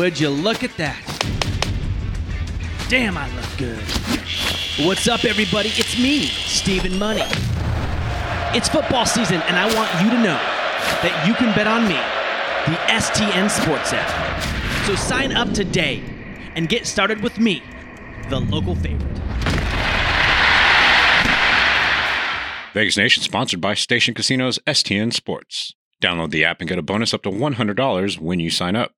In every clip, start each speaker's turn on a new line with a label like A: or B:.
A: Would you look at that? Damn, I look good. What's up, everybody? It's me, Stephen Money. It's football season, and I want you to know that you can bet on me, the STN Sports app. So sign up today and get started with me, the local favorite.
B: Vegas Nation sponsored by Station Casinos STN Sports. Download the app and get a bonus up to $100 when you sign up.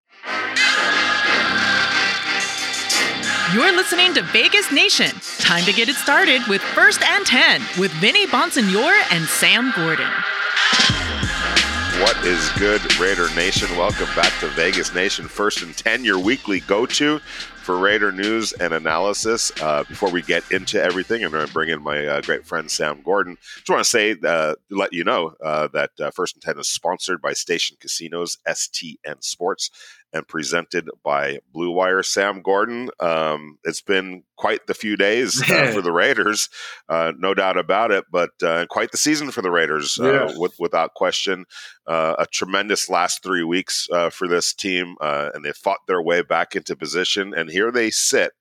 C: You're listening to Vegas Nation. Time to get it started with First and 10 with Vinny Bonsignore and Sam Gordon.
D: What is good, Raider Nation? Welcome back to Vegas Nation First and 10, your weekly go to for Raider news and analysis. Uh, before we get into everything, I'm going to bring in my uh, great friend Sam Gordon. Just want to say, uh, let you know uh, that uh, First and Ten is sponsored by Station Casinos, STN Sports, and presented by Blue Wire. Sam Gordon, um, it's been quite the few days uh, for the Raiders, no doubt about it, but quite the season for the Raiders, yeah. with, without question. a tremendous last three weeks for this team, and they fought their way back into position and here they sit,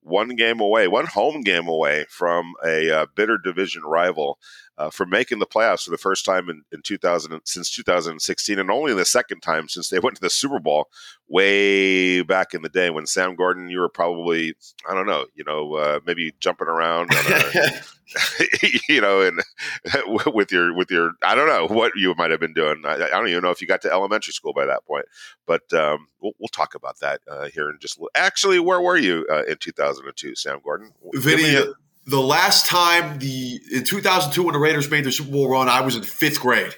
D: one game away, one home game away from a uh, bitter division rival uh, for making the playoffs for the first time in, in 2000 since 2016, and only the second time since they went to the Super Bowl way back in the day when Sam Gordon, you were probably I don't know, you know, uh, maybe jumping around, a, you know, and with your with your I don't know what you might have been doing. I, I, don't even know if you got to elementary school by that point, but um, we'll, we'll, talk about that uh, here in just a little. actually. Where were you uh, in 2002, Sam Gordon?
E: Vinny, the last time the in 2002 when the Raiders made the Super Bowl run, I was in fifth grade.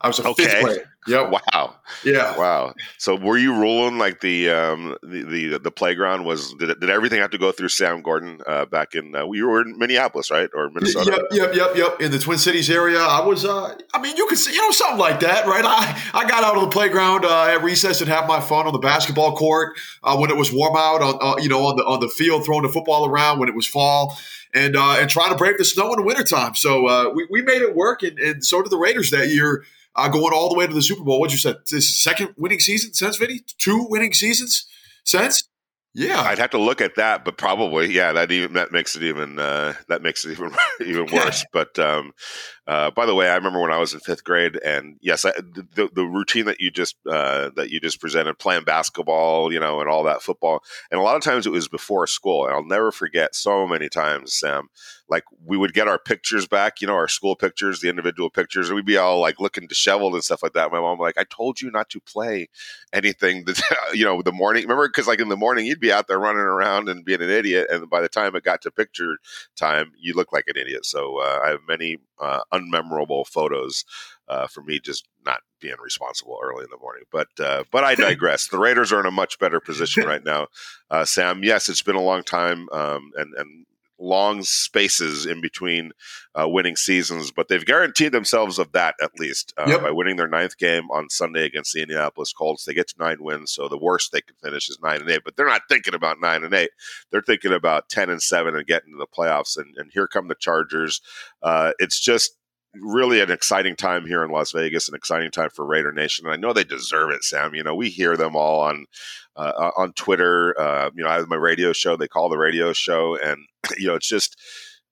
E: I was a okay. fifth grade.
D: Yep. Wow.
E: Yeah.
D: Wow. So were you ruling like the um the the, the playground was did, it, did everything have to go through Sam Gordon uh, back in uh, you were in Minneapolis right or Minnesota?
E: Yep. Yep. Yep. Yep. In the Twin Cities area, I was. uh I mean, you could see you know something like that, right? I I got out of the playground uh, at recess and have my fun on the basketball court uh, when it was warm out on uh, you know on the on the field throwing the football around when it was fall and uh, and trying to brave the snow in the wintertime. So uh, we, we made it work, and, and so did the Raiders that year, uh, going all the way to the Super Bowl. What you said? This is second winning season since Vinny? Two winning seasons since? Yeah,
D: I'd have to look at that, but probably, yeah, that even that makes it even uh, that makes it even even worse. but um, uh, by the way, I remember when I was in fifth grade, and yes, I, the the routine that you just uh, that you just presented, playing basketball, you know, and all that football, and a lot of times it was before school, and I'll never forget so many times, Sam, like we would get our pictures back, you know, our school pictures, the individual pictures, and we'd be all like looking disheveled and stuff like that. My mom like, I told you not to play anything that you know the morning. Remember, because like in the morning you'd be out there running around and being an idiot, and by the time it got to picture time, you look like an idiot. So uh, I have many uh, unmemorable photos uh, for me just not being responsible early in the morning. But uh, but I digress. the Raiders are in a much better position right now. Uh, Sam, yes, it's been a long time, um, and and long spaces in between uh, winning seasons, but they've guaranteed themselves of that at least uh, yep. by winning their ninth game on Sunday against the Indianapolis Colts. They get to nine wins, so the worst they can finish is nine and eight. But they're not thinking about nine and eight; they're thinking about ten and seven and getting to the playoffs. And, and here come the Chargers. Uh, it's just really an exciting time here in Las Vegas, an exciting time for Raider Nation. And I know they deserve it, Sam. You know, we hear them all on uh, on Twitter. Uh, you know, I have my radio show. They call the radio show, and you know, it's just.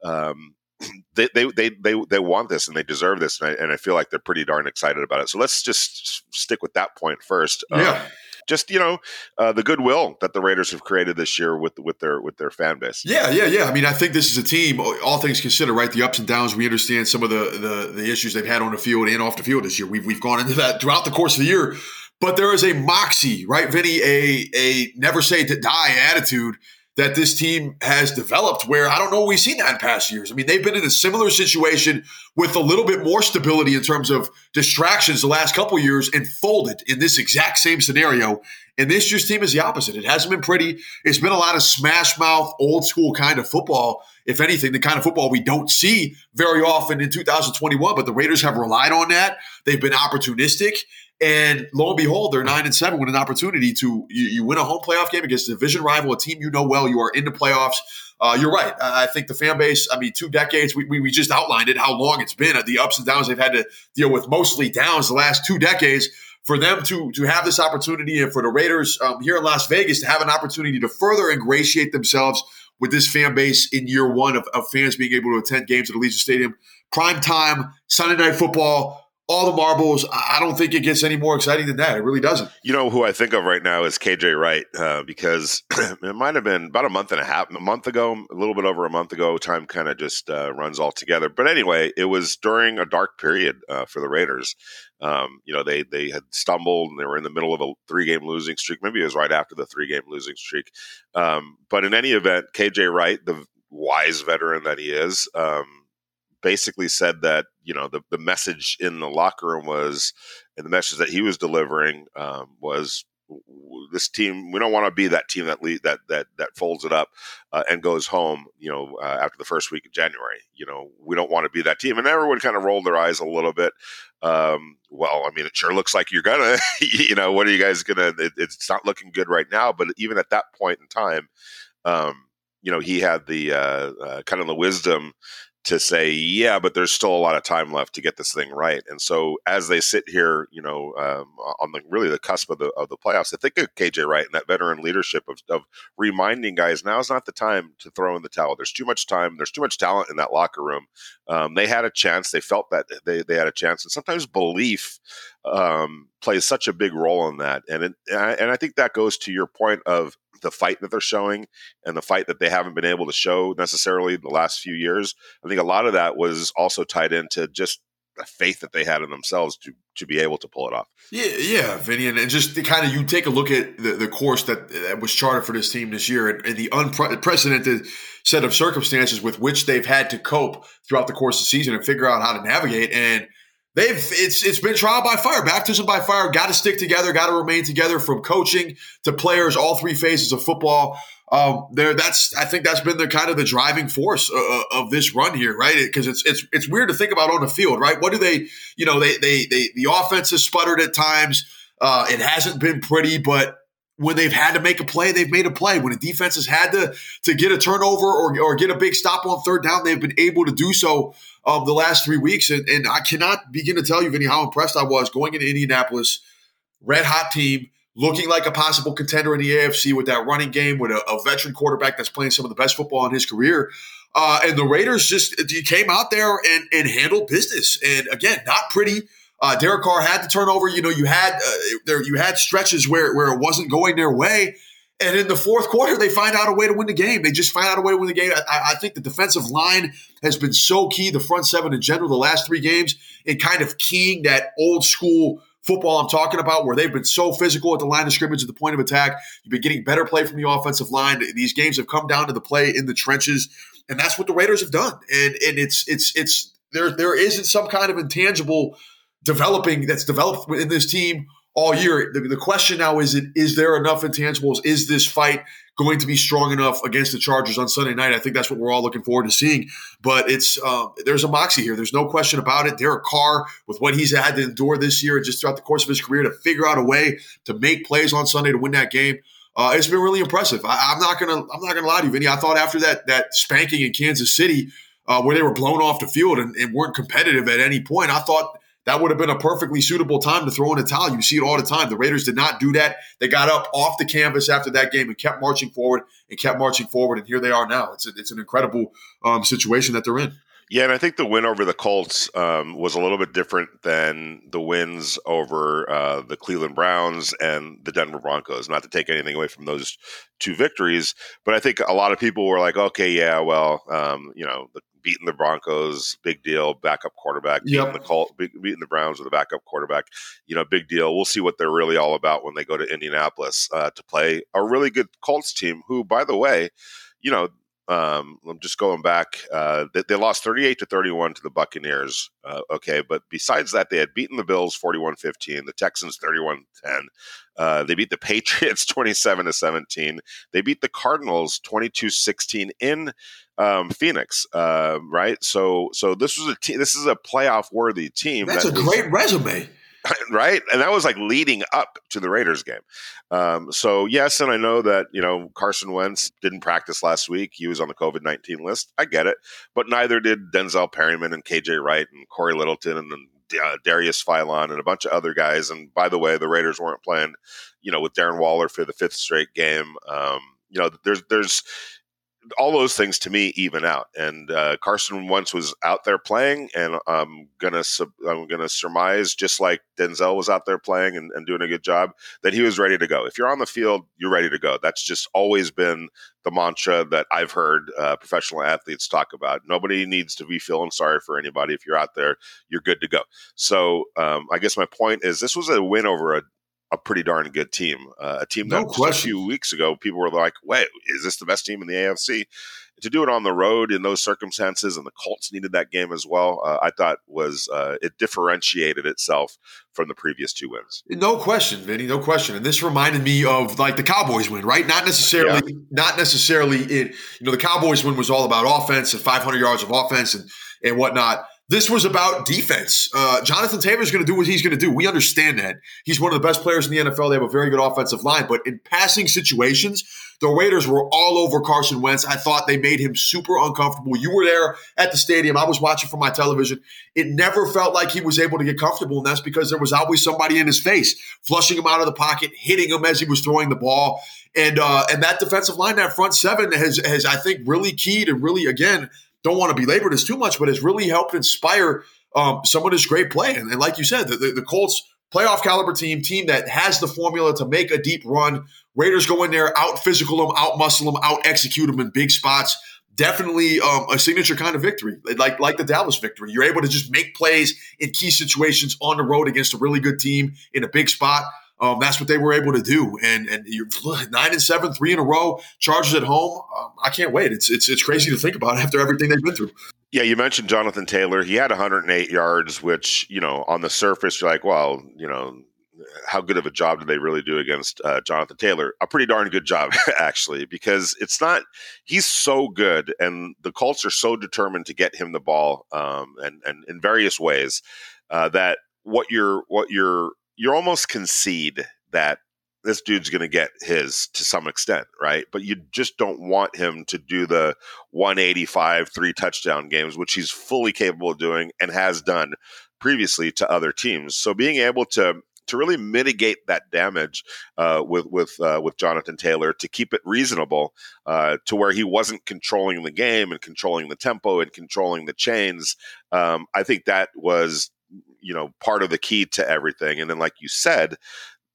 D: Um, they, they, they, they, they want this and they deserve this. And I, and I feel like they're pretty darn excited about it. So let's just stick with that point first.
E: Yeah. Um,
D: just you know uh, the goodwill that the Raiders have created this year with with their with their fan base.
E: Yeah, yeah, yeah. I mean, I think this is a team. All things considered, right? The ups and downs. We understand some of the the, the issues they've had on the field and off the field this year. We've we've gone into that throughout the course of the year. But there is a moxie, right, Vinny? A a never say to die attitude that this team has developed where I don't know we've seen that in past years. I mean, they've been in a similar situation with a little bit more stability in terms of distractions the last couple years and folded in this exact same scenario. And this year's team is the opposite. It hasn't been pretty. It's been a lot of smash mouth, old school kind of football. If anything, the kind of football we don't see very often in 2021. But the Raiders have relied on that. They've been opportunistic. And lo and behold, they're nine and seven with an opportunity to you, you, win a home playoff game against a division rival, a team you know well. You are in the playoffs. Uh, you're right. I think the fan base. I mean, two decades. We, we, we just outlined it how long it's been. The ups and downs they've had to deal with, mostly downs the last two decades for them to to have this opportunity and for the Raiders um, here in Las Vegas to have an opportunity to further ingratiate themselves with this fan base in year one of, of fans being able to attend games at Allegiant Stadium, prime time, Sunday night football all the marbles. I don't think it gets any more exciting than that. It really doesn't.
D: You know who I think of right now is KJ Wright uh, because it might have been about a month and a half, a month ago, a little bit over a month ago. Time kind of just uh, runs all together. But anyway, it was during a dark period uh, for the Raiders. Um, you know, they they had stumbled and they were in the middle of a three game losing streak. Maybe it was right after the three game losing streak. Um, but in any event, KJ Wright, the wise veteran that he is. Um, basically said that you know the, the message in the locker room was and the message that he was delivering um, was this team we don't want to be that team that lead, that that that folds it up uh, and goes home you know uh, after the first week of January you know? We don't want to be that team and everyone kind of rolled their eyes a little bit um, well I mean it sure looks like you're gonna you know what are you guys gonna it, it's not looking good right now but even at that point in time um, you know he had the uh, uh kind of the wisdom to say, yeah, but there's still a lot of time left to get this thing right. And so as they sit here, you know, um, on the really the cusp of the of the playoffs, I think of KJ Wright and that veteran leadership of, of reminding guys now is not the time to throw in the towel. There's too much time. There's too much talent in that locker room. Um, they had a chance. They felt that they, they had a chance, and sometimes belief um, plays such a big role in that. And it, and I, and I think that goes to your point of the fight that they're showing and the fight that they haven't been able to show necessarily the last few years. I think a lot of that was also tied into just the faith that they had in themselves to to be able to pull it off.
E: Yeah, yeah, Vinny, and, and just kind of you take a look at the, the course that, that was charted for this team this year and, and the unprecedented set of circumstances with which they've had to cope throughout the course of the season and figure out how to navigate and they've it's it's been trial by fire, baptism by fire. Got to stick together, got to remain together from coaching to players, all three phases of football. Um, there, that's I think that's been the kind of the driving force uh, uh of this run here, right? Because it's it's it's weird to think about on the field, right? What do they, you know, they they they the offense has sputtered at times. Uh, it hasn't been pretty, but when they've had to make a play, they've made a play. When the defense has had to to get a turnover or, or get a big stop on third down, they've been able to do so um, the last three weeks. And, and I cannot begin to tell you, Vinny, how impressed I was going into Indianapolis, red hot team, looking like a possible contender in the AFC with that running game, with a, a veteran quarterback that's playing some of the best football in his career. Uh, and the Raiders just came out there and, and handled business. And again, not pretty uh, Derek Carr had to turn over. You know, you had uh, there you had stretches where where it wasn't going their way, and in the fourth quarter they find out a way to win the game. They just find out a way to win the game. I, I think the defensive line has been so key. The front seven in general, the last three games, in kind of keying that old school football I'm talking about, where they've been so physical at the line of scrimmage at the point of attack. You've been getting better play from the offensive line. These games have come down to the play in the trenches, and that's what the Raiders have done. And and it's it's it's there there isn't some kind of intangible developing that's developed within this team all year. The, the, question now is: it is there enough intangibles? Is this fight going to be strong enough against the Chargers on Sunday night? I think that's what we're all looking forward to seeing. But it's uh, there's a moxie here. There's no question about it. Derek Carr, with what he's had to endure this year and just throughout the course of his career, to figure out a way to make plays on Sunday to win that game. Uh, it's been really impressive. I, am not gonna I'm not gonna lie to you, Vinny. I thought after that that spanking in Kansas City, uh, where they were blown off the field and, and weren't competitive at any point, I thought that would have been a perfectly suitable time to throw in a towel. You see it all the time. The Raiders did not do that. They got up off the canvas after that game and kept marching forward and kept marching forward. And here they are now. It's a, it's an incredible um, situation that they're in.
D: Yeah, and I think the win over the Colts um, was a little bit different than the wins over uh, the Cleveland Browns and the Denver Broncos. Not to take anything away from those two victories, but I think a lot of people were like, "Okay, yeah, well, um, you know, the beating the Broncos, big deal. Backup quarterback, beating the Colt, beating the Browns with a backup quarterback, you know, big deal. We'll see what they're really all about when they go to Indianapolis uh, to play a really good Colts team. Who, by the way, you know, um, I'm just going back. Uh, they, they, lost 38 to 31 to the Buccaneers. Uh, okay, but besides that, they had beaten the Bills 41 15, the Texans 31 10. Uh, they beat the Patriots 27 to 17. They beat the Cardinals 22 16 in um, Phoenix. Uh, right. So, so this was a te- this is a playoff worthy team.
E: That's that a was, great resume.
D: right? And that was like leading up to the Raiders game. Um, so yes, and I know that you know Carson Wentz didn't practice last week. He was on the COVID nineteen list. I get it, but neither did Denzel Perryman and KJ Wright and Cory Littleton and uh, Darius Philon and a bunch of other guys. And by the way, the Raiders weren't playing, you know, with Darren Waller for the fifth straight game. Um, you know, there's there's all those things to me even out. And uh, Carson Wentz was out there playing, and I'm gonna sub- I'm gonna surmise, just like Denzel was out there playing and, and, doing a good job, that he was ready to go. If you're on the field, you're ready to go. That's just always been the mantra that I've heard uh, professional athletes talk about. Nobody needs to be feeling sorry for anybody. If you're out there, you're good to go. So um, I guess my point is this was a win over a a pretty darn good team. Uh, a team that a few weeks ago people were like, "Wait, is this the best team in the AFC?" To do it on the road in those circumstances, and the Colts needed that game as well. Uh, I thought was uh, it differentiated itself from the previous two wins.
E: No question, Vinny, no question. And this reminded me of like the Cowboys win, right? Not necessarily, yeah. not necessarily. In you know, the Cowboys win was all about offense and 500 yards of offense and and whatnot. This was about defense. Uh, Jonathan Taylor is going to do what he's going to do. We understand that. He's one of the best players in the NFL. They have a very good offensive line. But in passing situations, the Raiders were all over Carson Wentz. I thought they made him super uncomfortable. You were there at the stadium. I was watching from my television. It never felt like he was able to get comfortable. And that's because there was always somebody in his face, flushing him out of the pocket, hitting him as he was throwing the ball. And uh, and that defensive line, that front seven, has has I think really keyed and really again don't want to belabor this too much, but has really helped inspire um, some of this great play. And, and like you said, the, the, the, Colts playoff caliber team, team that has the formula to make a deep run. Raiders go in there, out physical them, out muscle them, out execute them in big spots. Definitely um, a signature kind of victory, like like the Dallas victory. You're able to just make plays in key situations on the road against a really good team in a big spot. Um, that's what they were able to do, and and you're nine and seven, three in a row. Chargers at home. Um, I can't wait. It's it's it's crazy to think about after everything they've been through.
D: Yeah, you mentioned Jonathan Taylor. He had 108 yards, which you know on the surface you're like, well, you know, how good of a job did they really do against uh, Jonathan Taylor? A pretty darn good job, actually, because it's not. He's so good, and the Colts are so determined to get him the ball, um, and and in various ways, uh, that what you're what you're you almost concede that this dude's going to get his to some extent, right? But you just don't want him to do the 185 three touchdown games, which he's fully capable of doing and has done previously to other teams. So being able to to really mitigate that damage uh, with with uh, with Jonathan Taylor to keep it reasonable uh, to where he wasn't controlling the game and controlling the tempo and controlling the chains. Um, I think that was you know part of the key to everything. And then, like you said,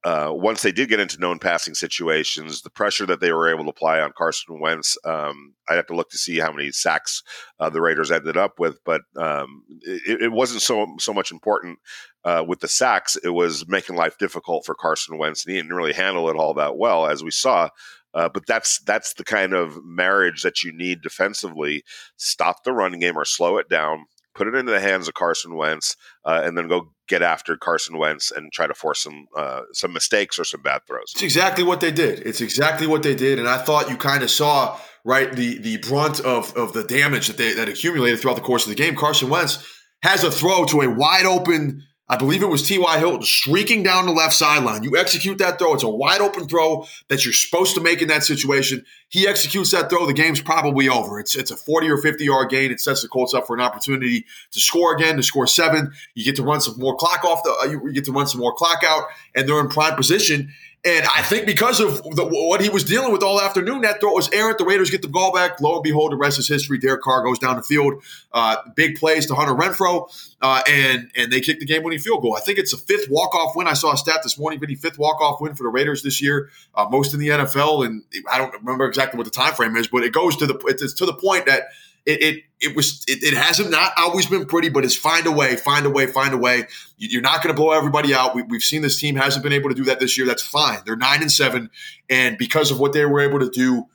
D: uh, once they did get into known passing situations, the pressure that they were able to apply on Carson Wentz, um, I'd have to look to see how many sacks uh, the Raiders ended up with, but um, it, it, wasn't so so much important uh, with the sacks. It was making life difficult for Carson Wentz, and he didn't really handle it all that well, as we saw. Uh, but that's that's the kind of marriage that you need defensively. Stop the running game or slow it down put it into the hands of Carson Wentz, uh, and then go get after Carson Wentz and try to force some uh, some mistakes or some bad throws.
E: It's exactly what they did. It's exactly what they did, and I thought you kind of saw right the the brunt of of the damage that they that accumulated throughout the course of the game. Carson Wentz has a throw to a wide open I believe it was T.Y. Hilton streaking down the left sideline. You execute that throw. It's a wide open throw that you're supposed to make in that situation. He executes that throw. The game's probably over. It's, it's a 40 or 50 yard gain. It sets the Colts up for an opportunity to score again, to score seven. You get to run some more clock off the, uh, you get to run some more clock out and they're in prime position. And I think because of the, what he was dealing with all afternoon, that throw was errant. The Raiders get the ball back. Lo and behold, the rest is history. Derek Carr goes down the field. Uh, big plays to Hunter Renfrow, uh, and and they kick the game-winning field goal. I think it's a fifth walk-off win. I saw a stat this morning, Vinny, fifth walk-off win for the Raiders this year, uh, most in the NFL. And I don't remember exactly what the time frame is, but it goes to the it's to the point that – it it, it was it, it, hasn't not always been pretty, but it's find a way, find a way, find a way. You're not going to blow everybody out. We, have seen this team hasn't been able to do that this year. That's fine. They're nine and seven, and because of what they were able to do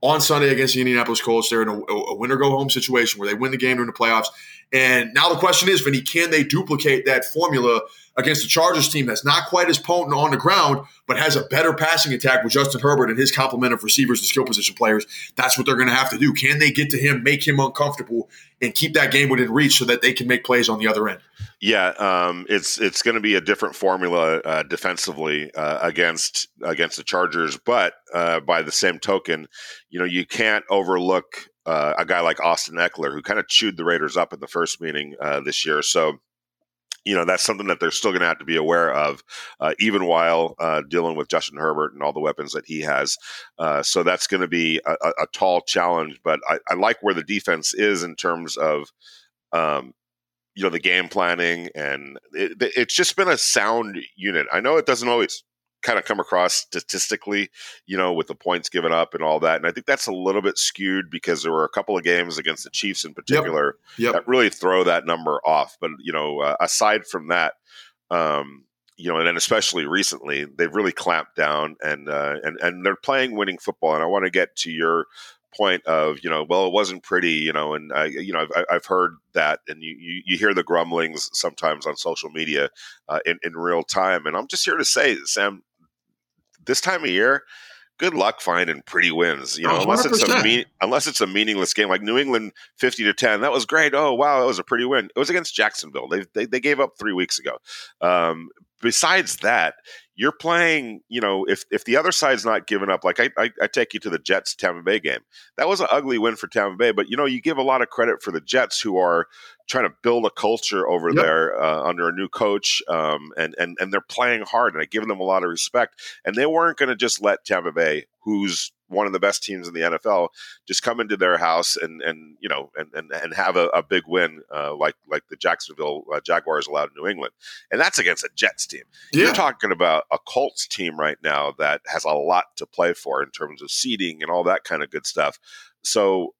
E: on Sunday against the Indianapolis Colts, they're in a, a win or go home situation where they win the game during the playoffs. And now the question is, Vinny, can they duplicate that formula against the Chargers team that's not quite as potent on the ground, but has a better passing attack with Justin Herbert and his complement of receivers and skill position players? That's what they're going to have to do. Can they get to him, make him uncomfortable, and keep that game within reach so that they can make plays on the other end?
D: Yeah, um, it's it's going to be a different formula uh, defensively uh, against against the Chargers, but uh, by the same token, you know you can't overlook uh, a guy like Austin Ekeler, who kind of chewed the Raiders up in the first meeting uh, this year. So you know that's something that they're still going to have to be aware of, uh, even while uh, dealing with Justin Herbert and all the weapons that he has. Uh, so that's going to be a, a, tall challenge. But I, I, like where the defense is in terms of, um, you know, the game planning, and it, it's just been a sound unit. I know it doesn't always kind of come across statistically, you know, with the points given up and all that. And I think that's a little bit skewed because there were a couple of games against the Chiefs in particular yep. Yep. that really throw that number off. But, you know, uh, aside from that, um, you know, and then especially recently, they've really clamped down and uh, and and they're playing winning football. And I want to get to your point of you know well it wasn't pretty you know and I you know I've, I've heard that and you, you, you hear the grumblings sometimes on social media uh, in in real time and I'm just here to say Sam this time of year, good luck finding pretty wins. You know, 100%. unless it's a mean, unless it's a meaningless game like New England fifty to ten. That was great. Oh wow, that was a pretty win. It was against Jacksonville. They they, they gave up three weeks ago. Um, besides that, you're playing. You know, if if the other side's not giving up, like I, I, I take you to the Jets Tampa Bay game. That was an ugly win for Tampa Bay, but you know you give a lot of credit for the Jets who are trying to build a culture over yep. there uh, under a new coach, um, and and and they're playing hard, and I give them a lot of respect. And they weren't going to just let Tampa Bay, who's one of the best teams in the NFL, just come into their house and and you know and and, and have a, a big win uh, like like the Jacksonville uh, Jaguars allowed in New England, and that's against a Jets team. Yeah. You're talking about a Colts team right now that has a lot to play for in terms of seeding and all that kind of good stuff. So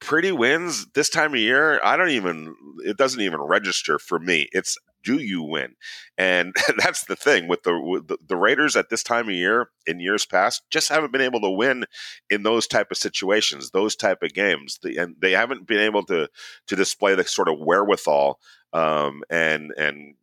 D: pretty wins this time of year, I don't even, it doesn't even register for me. It's do you win? And that's the thing with the, with the, Raiders at this time of year in years past just haven't been able to win in those type of situations, those type of games, the, and they haven't been able to to display the sort of wherewithal um, and and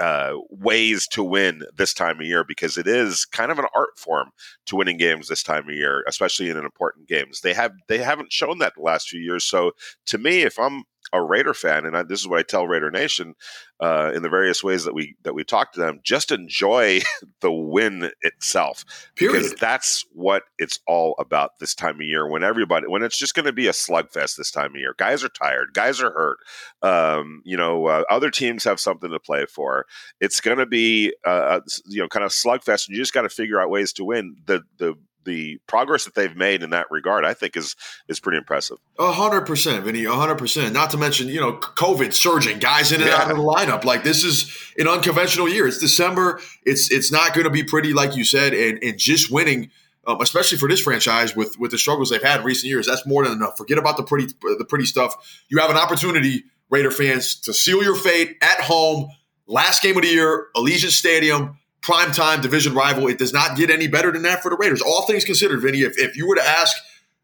D: uh, ways to win this time of year because it is kind of an art form to winning games this time of year, especially in important games. They have they haven't shown that the last few years. So to me, if I'm a Raider fan, and I, this is what I tell Raider Nation uh, in the various ways that we that we talk to them, just enjoy the win itself, Period. because that's what it's all about this time of year. When everybody, when it's just going to be a slugfest this time of year, guys are tired, guys are hurt. Um, you know, uh, other teams have something to play for. It's going to be, uh, uh you know, kind of slugfest, and you just got to figure out ways to win. The the the progress that they've made in that regard, I think is is pretty impressive.
E: A hundred percent, Vinny. A hundred percent. Not to mention, you know, COVID surging, guys in and yeah. out of the lineup. Like this is an unconventional year. It's December. It's it's not going to be pretty, like you said, and and just winning. Um, especially for this franchise with with the struggles they've had in recent years, that's more than enough. Forget about the pretty the pretty stuff. You have an opportunity, Raider fans, to seal your fate at home. Last game of the year, Allegiant Stadium primetime division rival. It does not get any better than that for the Raiders. All things considered, Vinny, if, if you were to ask,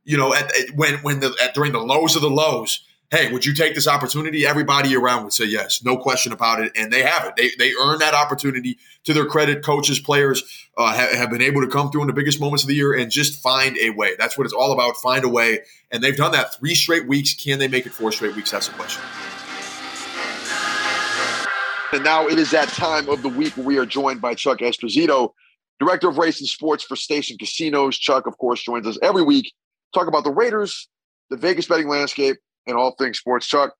E: you know, at, at when when the at, during the lows of the lows, hey, would you take this opportunity? Everybody around would say yes, no question about it, and they have it. They they earn that opportunity. To their credit, coaches, players uh, have, have been able to come through in the biggest moments of the year and just find a way. That's what it's all about. Find a way, and they've done that three straight weeks. Can they make it four straight weeks? That's the question. And now it is that time of the week where we are joined by Chuck Esposito, Director of Race and Sports for Station Casinos. Chuck, of course, joins us every week, talk about the Raiders, the Vegas betting landscape, and all things sports. Chuck,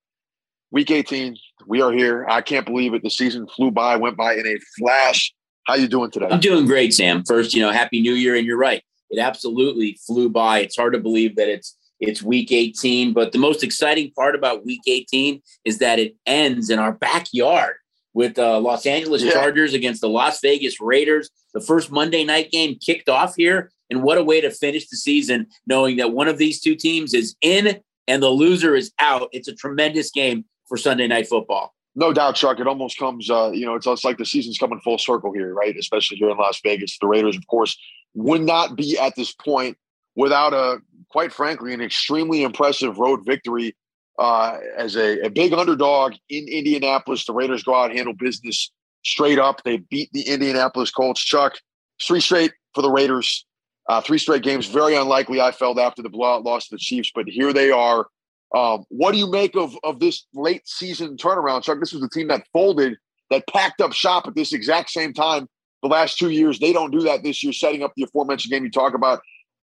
E: week 18, we are here. I can't believe it. The season flew by, went by in a flash. How you doing today?
F: I'm doing great, Sam. First, you know, happy new year. And you're right. It absolutely flew by. It's hard to believe that it's it's week 18, but the most exciting part about week 18 is that it ends in our backyard with uh, Los Angeles yeah. Chargers against the Las Vegas Raiders. The first Monday night game kicked off here. And what a way to finish the season, knowing that one of these two teams is in and the loser is out. It's a tremendous game for Sunday night football.
E: No doubt, Chuck. It almost comes, uh, you know, it's, it's like the season's coming full circle here, right? Especially here in Las Vegas. The Raiders, of course, would not be at this point without a, quite frankly, an extremely impressive road victory uh, as a, a, big underdog in Indianapolis. The Raiders go out handle business straight up. They beat the Indianapolis Colts. Chuck, three straight for the Raiders. Uh, three straight games. Very unlikely. I felt after the blowout loss to the Chiefs, but here they are. Um, what do you make of of this late season turnaround, Chuck? This was the team that folded, that packed up shop at this exact same time the last two years. They don't do that this year. Setting up the aforementioned game you talk about.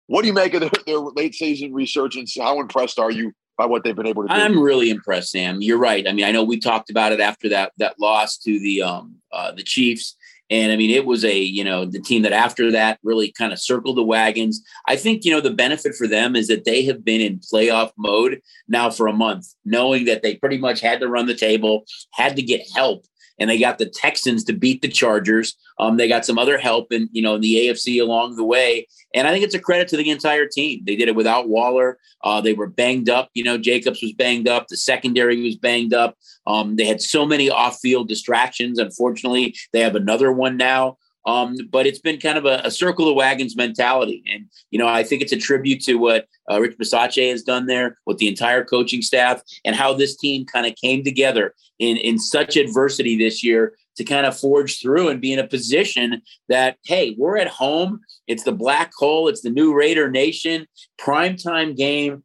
E: What do you make of their, their late season resurgence? How impressed are you by what they've been able to do.
F: I'm really impressed, Sam. You're right. I mean, I know we talked about it after that that loss to the um uh, the Chiefs. And I mean, it was a, you know, the team that after that really kind of circled the wagons. I think, you know, the benefit for them is that they have been in playoff mode now for a month, knowing that they pretty much had to run the table, had to get help and they got the Texans to beat the Chargers. Um, they got some other help in you know in the AFC along the way, and I think it's a credit to the entire team. They did it without Waller. Uh, they were banged up. You know, Jacobs was banged up. The secondary was banged up. Um, they had so many off-field distractions. Unfortunately, they have another one now. Um, but it's been kind of a, a, circle of wagons mentality. And, you know, I think it's a tribute to what uh, Rich Bisaccia has done there with the entire coaching staff and how this team kind of came together in, in such adversity this year to kind of forge through and be in a position that, hey, we're at home. It's the black hole. It's the new Raider Nation primetime game.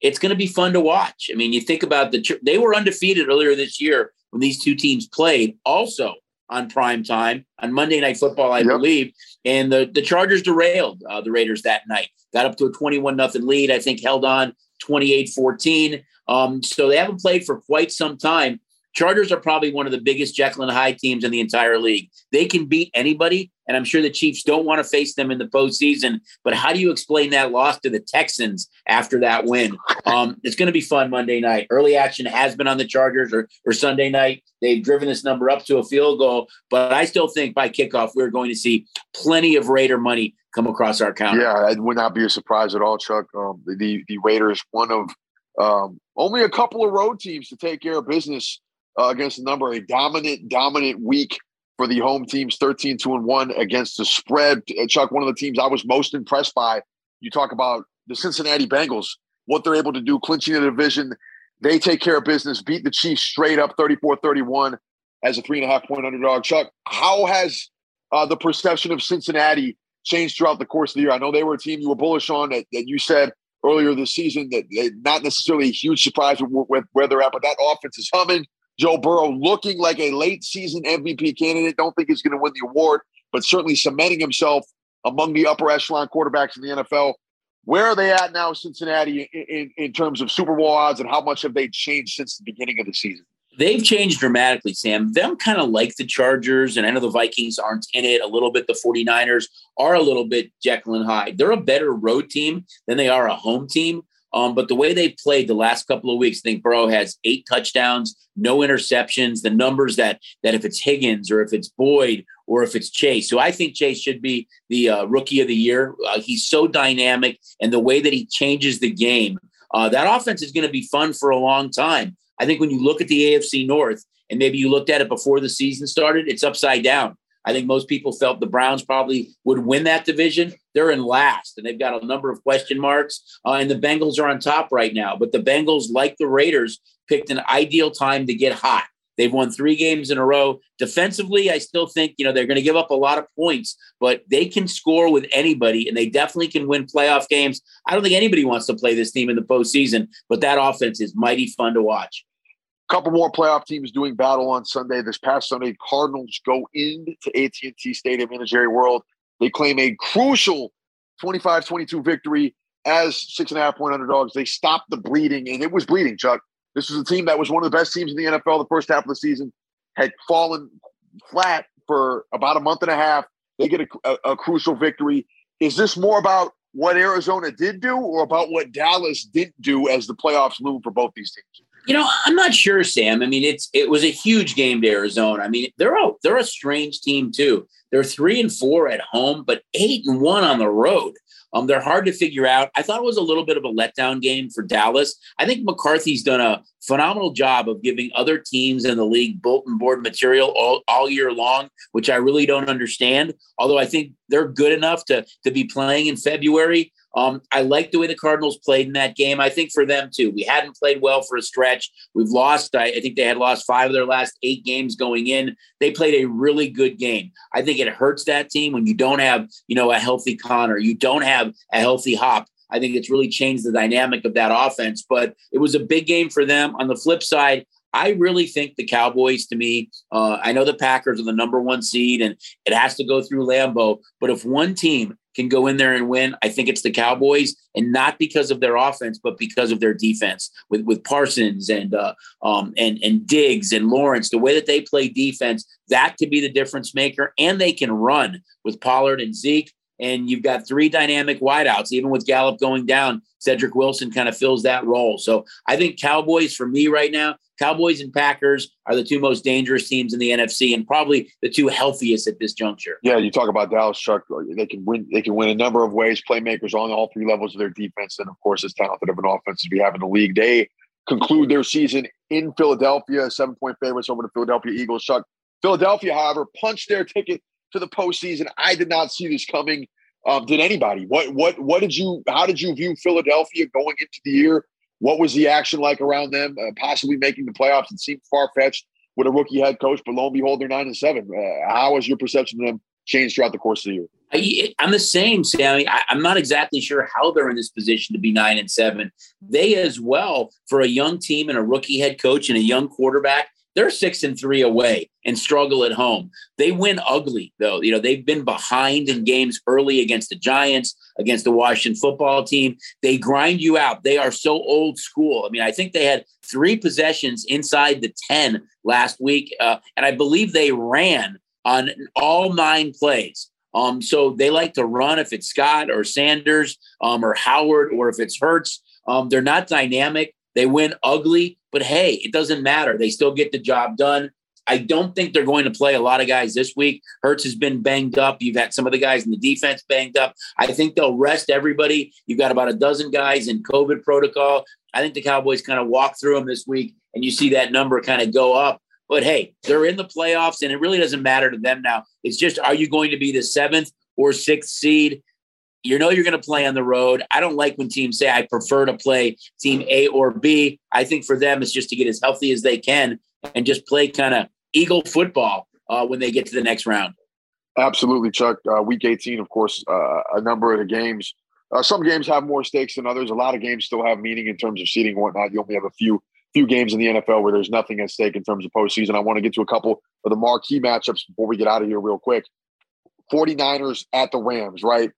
F: It's going to be fun to watch. I mean, you think about the, they were undefeated earlier this year when these two teams played. Also, on prime time on Monday Night Football, I yep. believe. And the, the Chargers derailed uh, the Raiders that night, got up to a 21 nothing lead, I think held on 28 14. Um, so they haven't played for quite some time. Chargers are probably one of the biggest Jekyll and Hyde teams in the entire league. They can beat anybody, and I'm sure the Chiefs don't want to face them in the postseason. But how do you explain that loss to the Texans after that win? Um, it's going to be fun Monday night. Early action has been on the Chargers or, or Sunday night. They've driven this number up to a field goal, but I still think by kickoff, we're going to see plenty of Raider money come across our counter.
E: Yeah, it would not be a surprise at all, Chuck. Um, the, the Raiders, one of um, only a couple of road teams to take care of business uh, against the number. A dominant, dominant week for the home teams, 13 2 and 1 against the spread. Uh, Chuck, one of the teams I was most impressed by. You talk about the Cincinnati Bengals, what they're able to do, clinching the division. They take care of business, beat the Chiefs straight up 34 31 as a three and a half point underdog. Chuck, how has uh, the perception of Cincinnati changed throughout the course of the year? I know they were a team you were bullish on that, that you said earlier this season that they, not necessarily a huge surprise with, with, where they're at, but that offense is humming. Joe Burrow looking like a late season MVP candidate. Don't think he's going to win the award, but certainly cementing himself among the upper echelon quarterbacks in the NFL. Where are they at now, Cincinnati, in, in, in terms of Super Bowl odds, and how much have they changed since the beginning of the season?
F: They've changed dramatically, Sam. Them kind of like the Chargers, and I know the Vikings aren't in it a little bit. The 49ers are a little bit Jekyll and Hyde. They're a better road team than they are a home team. Um, but the way they played the last couple of weeks, I think Burrow has eight touchdowns, no interceptions. The numbers that that if it's Higgins or if it's Boyd or if it's Chase, so I think Chase should be the uh, rookie of the year. Uh, he's so dynamic, and the way that he changes the game, uh, that offense is going to be fun for a long time. I think when you look at the AFC North, and maybe you looked at it before the season started, it's upside down. I think most people felt the Browns probably would win that division. They're in last, and they've got a number of question marks. Uh, and the Bengals are on top right now. But the Bengals, like the Raiders, picked an ideal time to get hot. They've won three games in a row. Defensively, I still think you know they're going to give up a lot of points, but they can score with anybody, and they definitely can win playoff games. I don't think anybody wants to play this team in the postseason, but that offense is mighty fun to watch A
E: couple more playoff teams doing battle on Sunday. This past Sunday, Cardinals go into AT&T Stadium in the Jerry World. They claim a crucial 25-22 victory as six and a half point underdogs. They stopped the bleeding, and it was bleeding, Chuck. This was a team that was one of the best teams in the NFL the first half of the season, had fallen flat for about a month and a half. They get a, a, a crucial victory. Is this more about what Arizona did do or about what Dallas didn't do as the playoffs loom for both these teams?
F: You know, I'm not sure, Sam. I mean, it's it was a huge game to Arizona. I mean, they're a they're a strange team too. They're three and four at home, but eight and one on the road. Um, they're hard to figure out. I thought it was a little bit of a letdown game for Dallas. I think McCarthy's done a phenomenal job of giving other teams in the league bulletin board material all, all year long, which I really don't understand. Although I think they're good enough to to be playing in February. Um, I like the way the Cardinals played in that game. I think for them too. We hadn't played well for a stretch. We've lost. I, I, think they had lost five of their last eight games going in. They played a really good game. I think it hurts that team when you don't have, you know, a healthy Conner. You don't have a healthy Hop. I think it's really changed the dynamic of that offense. But it was a big game for them. On the flip side, I really think the Cowboys, to me, uh, I know the Packers are the number one seed and it has to go through Lambeau. But if one team can go in there and win, I think it's the Cowboys, and not because of their offense, but because of their defense with with Parsons and uh, um, and and Diggs and Lawrence. The way that they play defense, that could be the difference maker, and they can run with Pollard and Zeke and you've got three dynamic wideouts. Even with Gallup going down, Cedric Wilson kind of fills that role. So I think Cowboys for me right now, Cowboys and Packers are the two most dangerous teams in the NFC and probably the two healthiest at this juncture.
E: Yeah, you talk about Dallas Chuck. They can win. They can win a number of ways. Playmakers on all three levels of their defense, and of course, as talented of an offense as we have in the league. They conclude their season in Philadelphia, seven point favorites over the Philadelphia Eagles. Chuck. Philadelphia, however, punched their ticket to the postseason. I did not see this coming. Um, did anybody? What what what did you? How did you view Philadelphia going into the year? What was the action like around them? Uh, possibly making the playoffs. It seemed far fetched with a rookie head coach, but lo and behold, they're nine and seven. Uh, how has your perception of them changed throughout the course of the year?
F: I, am the same, Sammy. I, I'm not exactly sure how they're in this position to be nine and seven. They as well, for a young team and a rookie head coach and a young quarterback, they're six and three away and struggle at home. They win ugly, though. You know, they've been behind in games early against the Giants, against the Washington football team. They grind you out. They are so old school. I mean, I think they had three possessions inside the 10 last week. Uh, and I believe they ran on all nine plays. Um, so they like to run if it's Scott or Sanders um, or Howard or if it's Hurts. Um, they're not dynamic. They win ugly, but hey, it doesn't matter. They still get the job done. I don't think they're going to play a lot of guys this week. Hurts has been banged up. You've had some of the guys in the defense banged up. I think they'll rest everybody. You've got about a dozen guys in COVID protocol. I think the Cowboys kind of walk through them this week, and you see that number kind of go up. But hey, they're in the playoffs, and it really doesn't matter to them now. It's just, are you going to be the seventh or sixth seed? You know you're going to play on the road. I don't like when teams say I prefer to play team A or B. I think for them it's just to get as healthy as they can and just play kind of eagle football uh, when they get to the next round.
E: Absolutely, Chuck. Uh, week 18, of course, uh, a number of the games. Uh, some games have more stakes than others. A lot of games still have meaning in terms of seeding and whatnot. You only have a few few games in the NFL where there's nothing at stake in terms of postseason. I want to get to a couple of the marquee matchups before we get out of here real quick. 49ers at the Rams, right?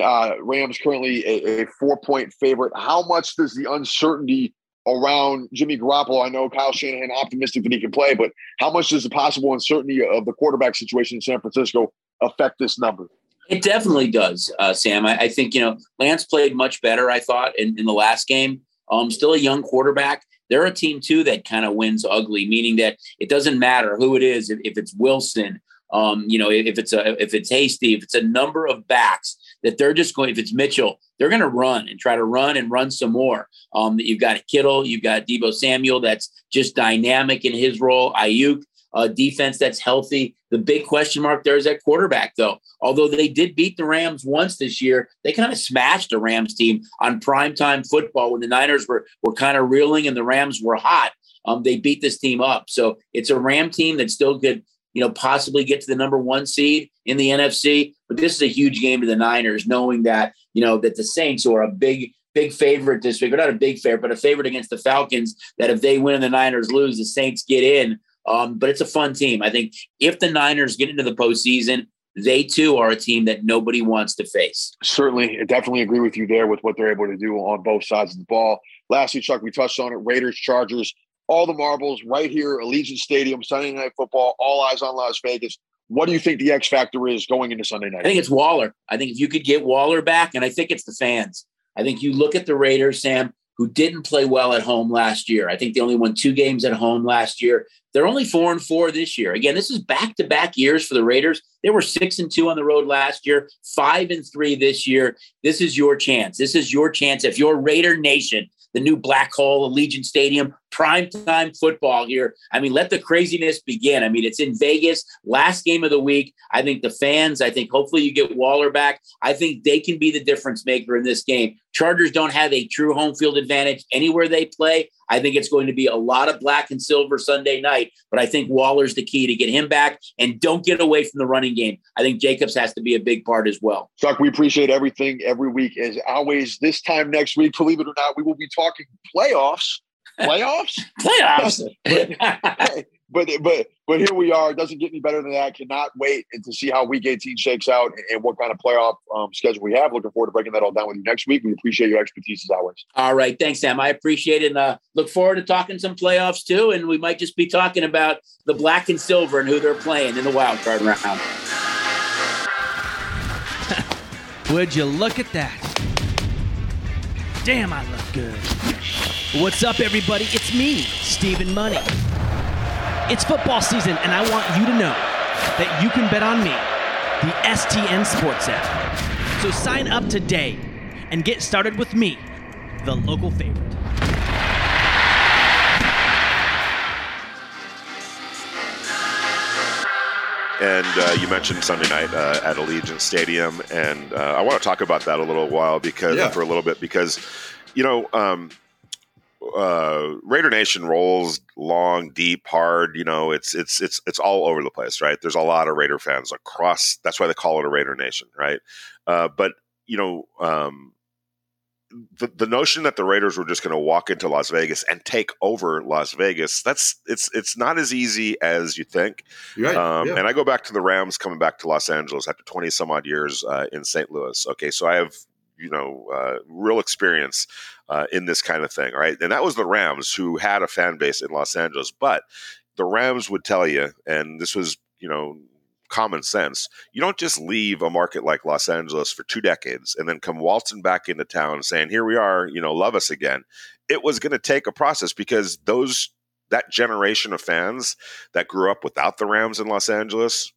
E: Uh, Rams currently a, a four point favorite. How much does the uncertainty around Jimmy Garoppolo? I know Kyle Shanahan optimistic that he can play, but how much does the possible uncertainty of the quarterback situation in San Francisco affect this number?
F: It definitely does, uh, Sam. I, I, think you know Lance played much better. I thought in, in the last game. Um, still a young quarterback. They're a team too that kind of wins ugly, meaning that it doesn't matter who it is. If, if it's Wilson, um, you know, if it's a if it's Hasty, if it's a number of backs that they're just going, if it's Mitchell, they're going to run and try to run and run some more. Um, you've got Kittle, you've got Deebo Samuel that's just dynamic in his role. Aiyuk, uh, defense that's healthy. The big question mark there is at quarterback, though. Although they did beat the Rams once this year, they kind of smashed the Rams team on primetime football when the Niners were were kind of reeling and the Rams were hot. Um, they beat this team up. So it's a Ram team that still could you know, possibly get to the number one seed in the NFC. But this is a huge game to the Niners, knowing that, you know, that the Saints are a big, big favorite this week, or not a big favorite, but a favorite against the Falcons, that if they win and the Niners lose, the Saints get in. Um, but it's a fun team. I think if the Niners get into the postseason, they too are a team that nobody wants to face.
E: Certainly, I definitely agree with you there with what they're able to do on both sides of the ball. Lastly, Chuck, we touched on it Raiders, Chargers all the marbles right here, Allegiant Stadium, Sunday Night Football, all eyes on Las Vegas. What do you think the X factor is going into Sunday night?
F: I think it's Waller. I think if you could get Waller back, and I think it's the fans. I think you look at the Raiders, Sam, who didn't play well at home last year. I think they only won two games at home last year. They're only four and four this year. Again, this is back to back years for the Raiders. They were six and two on the road last year, five and three this year. This is your chance. This is your chance. If you're Raider Nation, the new Black Hole Allegiant Stadium, prime time football here. I mean, let the craziness begin. I mean, it's in Vegas, last game of the week. I think the fans, I think hopefully you get Waller back. I think they can be the difference maker in this game. Chargers don't have a true home field advantage anywhere they play. I think it's going to be a lot of black and silver Sunday night, but I think Waller's the key to get him back and don't get away from the running game. I think Jacobs has to be a big part as well.
E: Chuck, we appreciate everything every week. As always, this time next week, believe it or not, we will be talking playoffs
G: Playoffs?
F: Playoffs.
G: but but but here we are. It doesn't get any better than that. Cannot wait and to see how Week 18 shakes out and, and what kind of playoff um, schedule we have. Looking forward to breaking that all down with you next week. We appreciate your expertise as always.
F: All right, thanks, Sam. I appreciate it, and uh, look forward to talking some playoffs too. And we might just be talking about the black and silver and who they're playing in the wild card round.
A: Would you look at that? Damn, I look good. What's up, everybody? It's me, Stephen Money. It's football season, and I want you to know that you can bet on me, the STN Sports app. So sign up today and get started with me, the local favorite.
D: And uh, you mentioned Sunday night uh, at Allegiant Stadium, and uh, I want to talk about that a little while because
E: Yeah.
D: for a little bit because you know um, uh, Raider Nation rolls long, deep, hard. You know, it's it's it's it's all over the place, right? There's a lot of Raider fans across. That's why they call it a Raider Nation, right? Uh, but you know, um, the the notion that the Raiders were just going to walk into Las Vegas and take over Las Vegas that's it's it's not as easy as you think.
E: Right.
D: Um,
E: yeah.
D: And I go back to the Rams coming back to Los Angeles after 20 some odd years uh, in St. Louis. Okay, so I have, you know, uh, real experience uh, in this kind of thing, right? And that was the Rams who had a fan base in Los Angeles. But the Rams would tell you, and this was, you know, common sense, you don't just leave a market like Los Angeles for two decades and then come waltzing back into town saying, here we are, you know, love us again. It was going to take a process because those that generation of fans that grew up without the Rams in Los Angeles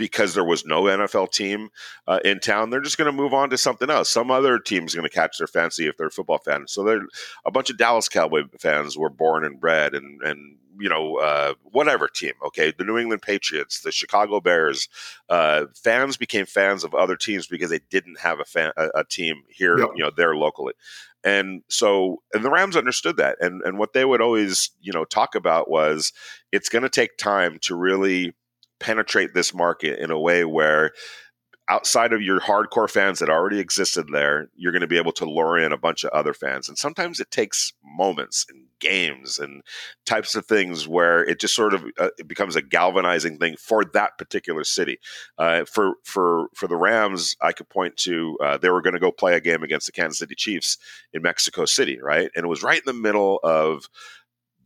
D: because there was no NFL team uh, in town, they're just going to move on to something else. Some other team's going to catch their fancy if they're a football fan. So there, a bunch of Dallas Cowboy fans were born and bred, and and you know uh, whatever team. Okay, the New England Patriots, the Chicago Bears, uh, fans became fans of other teams because they didn't have a fan a, a team here,
E: Yeah.
D: you know, there locally. And so, and the Rams understood that, and and what they would always, you know, talk about was it's going to take time to really penetrate this market in a way where outside of your hardcore fans that already existed there, you're going to be able to lure in a bunch of other fans. And sometimes it takes moments and games and types of things where it just sort of uh, it becomes a galvanizing thing for that particular city. Uh, for for for the Rams, I could point to uh, they were going to go play a game against the Kansas City Chiefs in Mexico City, right? And it was right in the middle of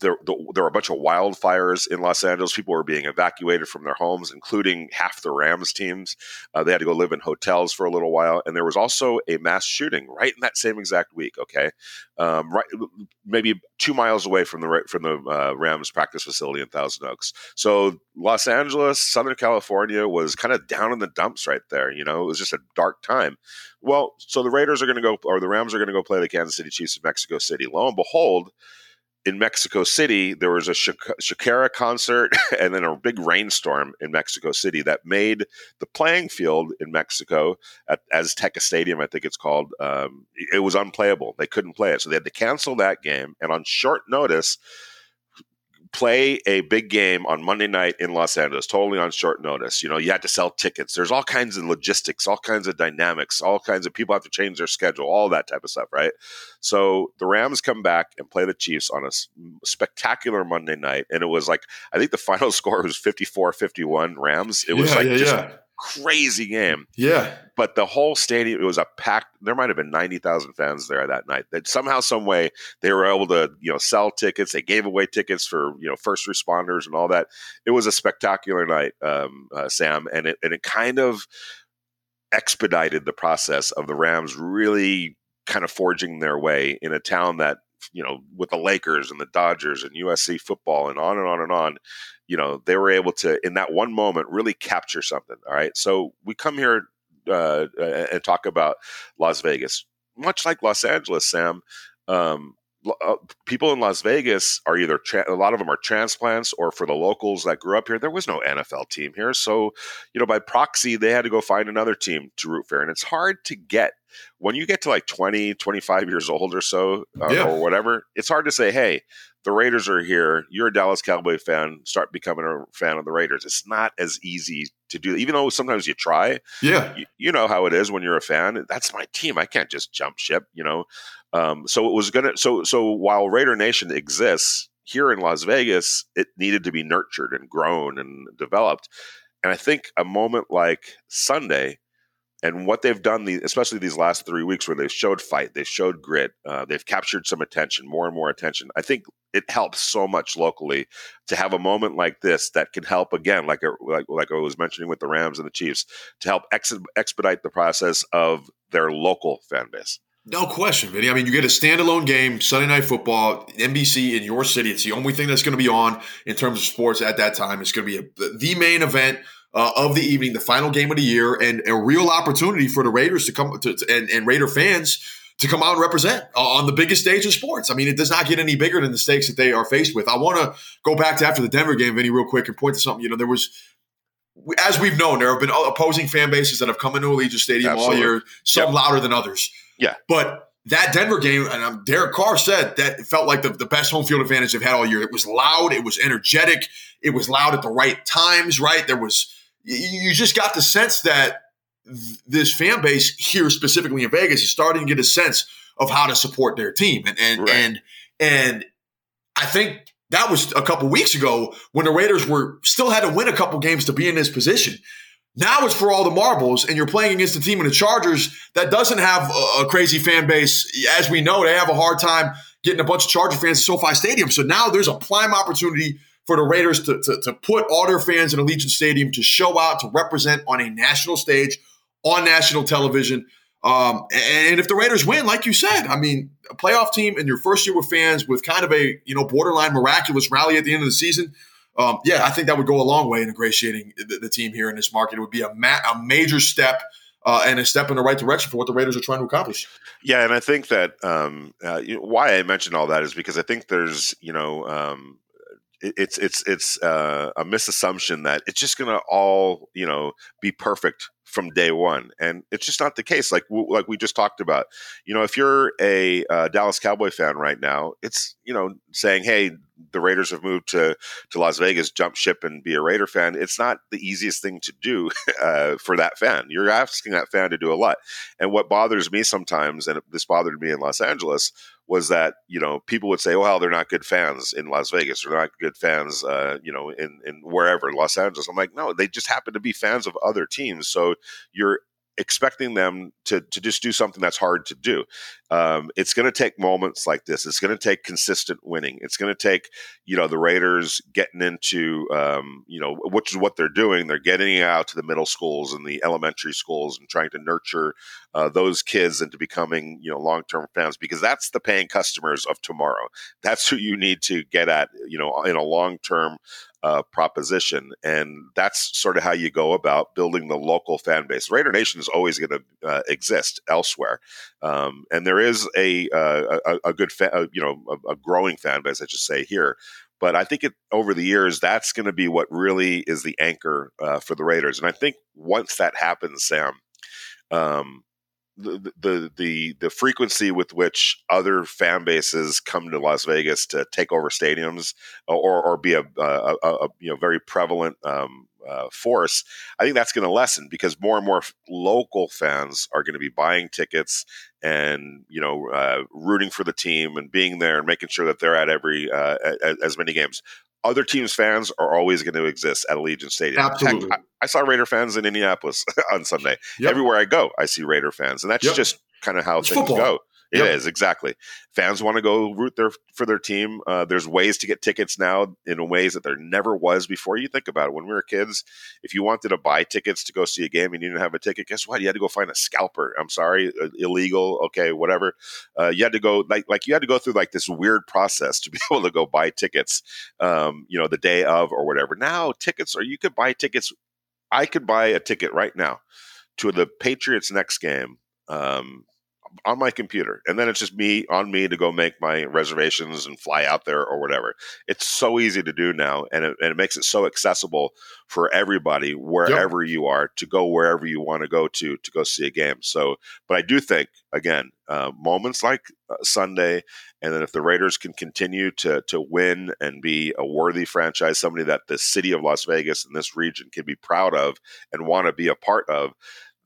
D: there, the, there were a bunch of wildfires in Los Angeles. People were being evacuated from their homes, including half the Rams teams. Uh, they had to go live in hotels for a little while, and there was also a mass shooting right in that same exact week. Okay, um, right, maybe two miles away from the from the uh, Rams practice facility in Thousand Oaks. So Los Angeles, Southern California, was kind of down in the dumps right there. You know, it was just a dark time. Well, so the Raiders are going to go, or the Rams are going to go play the Kansas City Chiefs in Mexico City. Lo and behold in Mexico City, there was a Shakira concert and then a big rainstorm in Mexico City that made the playing field in Mexico at Azteca Stadium, I think it's called, um, it was unplayable. They couldn't play it. So they had to cancel that game. And on short notice, play a big game on Monday night in Los Angeles, totally on short notice. You know, you had to sell tickets. There's all kinds of logistics, all kinds of dynamics, all kinds of people have to change their schedule, all that type of stuff, right? So the Rams come back and play the Chiefs on a spectacular Monday night. And it was like, I think the final score was 54 51 Rams. It was
E: yeah,
D: like
E: yeah,
D: just
E: yeah.
D: Crazy game.
E: Yeah.
D: but the whole stadium it was a packed there might have been 90,000 fans there that night. That somehow some way they were able to you know sell tickets. They gave away tickets for you know first responders and all that. It was a spectacular night um, uh, Sam and it and it kind of expedited the process of the Rams really kind of forging their way in a town that you know with the Lakers and the Dodgers and USC football and on and on and on you know they were able to in that one moment really capture something all right? So we come here uh, and talk about las vegas. Much like los angeles sam um, uh, people in las vegas are either tra- a lot of them are transplants or for the locals that grew up here there was no nfl team here so you know by proxy they had to go find another team to root for and it's hard to get when you get to like 20 25 years old or so uh,
E: Yeah.
D: or whatever it's hard to say hey the Raiders are here. You're a Dallas Cowboy fan. Start becoming a fan of the Raiders. It's not as easy to do. Even though sometimes you try,
E: Yeah.
D: you, you know how it is when you're a fan. That's my team. I can't just jump ship. You know, Um, so it was gonna. So so while Raider Nation exists here in Las Vegas, it needed to be nurtured and grown and developed. And I think a moment like Sunday and what they've done, the, especially these last three weeks, where they've showed fight, they've showed grit, uh, they've captured some attention, more and more attention. I think it helps so much locally to have a moment like this that can help again, like a, like like I was mentioning with the Rams and the Chiefs, to help ex- expedite the process of their local fan base.
E: No question, Vinny. I mean, you get a standalone game, Sunday Night Football, NBC in your city. It's the only thing that's going to be on in terms of sports at that time. It's going to be a, the main event uh, of the evening, the final game of the year, and a real opportunity for the Raiders to come to, to and, and, Raider fans to come out and represent uh, on the biggest stage of sports. I mean, it does not get any bigger than the stakes that they are faced with. I want to go back to after the Denver game, Vinny, real quick, and point to something. You know, there was. As we've known, there have been opposing fan bases that have come into Allegiant Stadium Absolutely. all year, some yep. louder than others.
D: Yeah.
E: But that Denver game, and um, Derek Carr said that it felt like the, the best home field advantage they've had all year. It was loud, it was energetic, it was loud at the right times, right? There was you just got the sense that this fan base here, specifically in Vegas, is starting to get a sense of how to support their team, and and right. and and I think that was a couple weeks ago when the Raiders were still had to win a couple games to be in this position. Now it's for all the marbles, and you're playing against a team in the Chargers that doesn't have a, crazy fan base. As we know, they have a hard time getting a bunch of Charger fans at SoFi Stadium. So now there's a prime opportunity for the Raiders to, to, to put all their fans in Allegiant Stadium to show out, to represent on a national stage, on national television. Um, and if the Raiders win, like you said, I mean, a playoff team in your first year with fans with kind of a you know borderline miraculous rally at the end of the season, um, yeah, I think that would go a long way in ingratiating the, the team here in this market. It would be a, ma- a major step uh, and a step in the right direction for what the Raiders are trying to accomplish.
D: Yeah, and I think that um, uh, you know, why I mentioned all that is because I think there's you know um, it's it's it's uh, a misassumption that it's just going to all you know be perfect from day one, and it's just not the case. Like like we just talked about, you know, if you're a uh, Dallas Cowboy fan right now, it's you know saying, hey, the Raiders have moved to to Las Vegas, jump ship and be a Raider fan. It's not the easiest thing to do uh, for that fan. You're asking that fan to do a lot, and what bothers me sometimes, and this bothered me in Los Angeles, was that you know people would say, "Well, they're not good fans in Las Vegas, they're not good fans, uh, you know, in in wherever Los Angeles." I'm like, no, they just happen to be fans of other teams. So you're expecting them to to just do something that's hard to do. Um, it's going to take moments like this. It's going to take consistent winning. It's going to take you know the Raiders getting into um, you know which is what they're doing. They're getting out to the middle schools and the elementary schools and trying to nurture uh, those kids into becoming you know long term fans because that's the paying customers of tomorrow. That's who you need to get at you know in a long term uh, proposition. And that's sort of how you go about building the local fan base. Raider Nation is always going to uh, exist elsewhere. Um, and there is a, uh, a, a, good, fa- uh, you know, a, a, growing fan base, I should say here. But I think it, over the years, that's going to be what really is the anchor uh, for the Raiders. And I think once that happens, Sam, um, the, the the the frequency with which other fan bases come to Las Vegas to take over stadiums or or be a, a, a, a you know very prevalent um, uh, force, I think that's going to lessen because more and more local fans are going to be buying tickets and you know uh, rooting for the team and being there and making sure that they're at every uh, as many games other teams' fans are always going to exist at Allegiant Stadium.
E: Absolutely.
D: Heck, I, I, saw Raider fans in Indianapolis on Sunday. Yep. Everywhere I go, I see Raider fans, and that's yep. just kind of how it's things football. go. It yep. is exactly. Fans want to go root their for their team. Uh, there's ways to get tickets now in ways that there never was before. You think about it. When we were kids, if you wanted to buy tickets to go see a game and you didn't have a ticket, guess what? You had to go find a scalper. I'm sorry, uh, illegal. Okay, whatever. Uh, you had to go like like you had to go through like this weird process to be able to go buy tickets. Um, you know, the day of or whatever. Now tickets, or you could buy tickets. I could buy a ticket right now to the Patriots next game. Um, on my computer, and then it's just me on me to go make my reservations and fly out there or whatever. It's so easy to do now, and it, and it makes it so accessible for everybody wherever yep. you are to go wherever you want to go to to go see a game. So, but I do think again, uh, moments like uh, Sunday, and then if the Raiders can continue to to win and be a worthy franchise, somebody that the city of Las Vegas and this region can be proud of and want to be a part of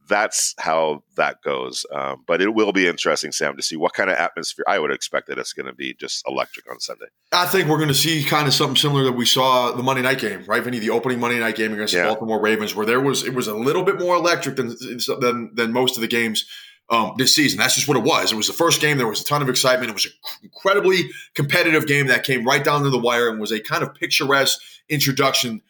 D: that's how that goes. Um, but it will be interesting, Sam, to see what kind of atmosphere. I would expect that it's going to be just electric on Sunday.
E: I think we're going to see kind of something similar that we saw the Monday night game, right, Vinny? The opening Monday night game against yeah. the Baltimore Ravens, where there was it was a little bit more electric than than, than most of the games um, this season. That's just what it was. It was the first game. There was a ton of excitement. It was an incredibly competitive game that came right down to the wire and was a kind of picturesque introduction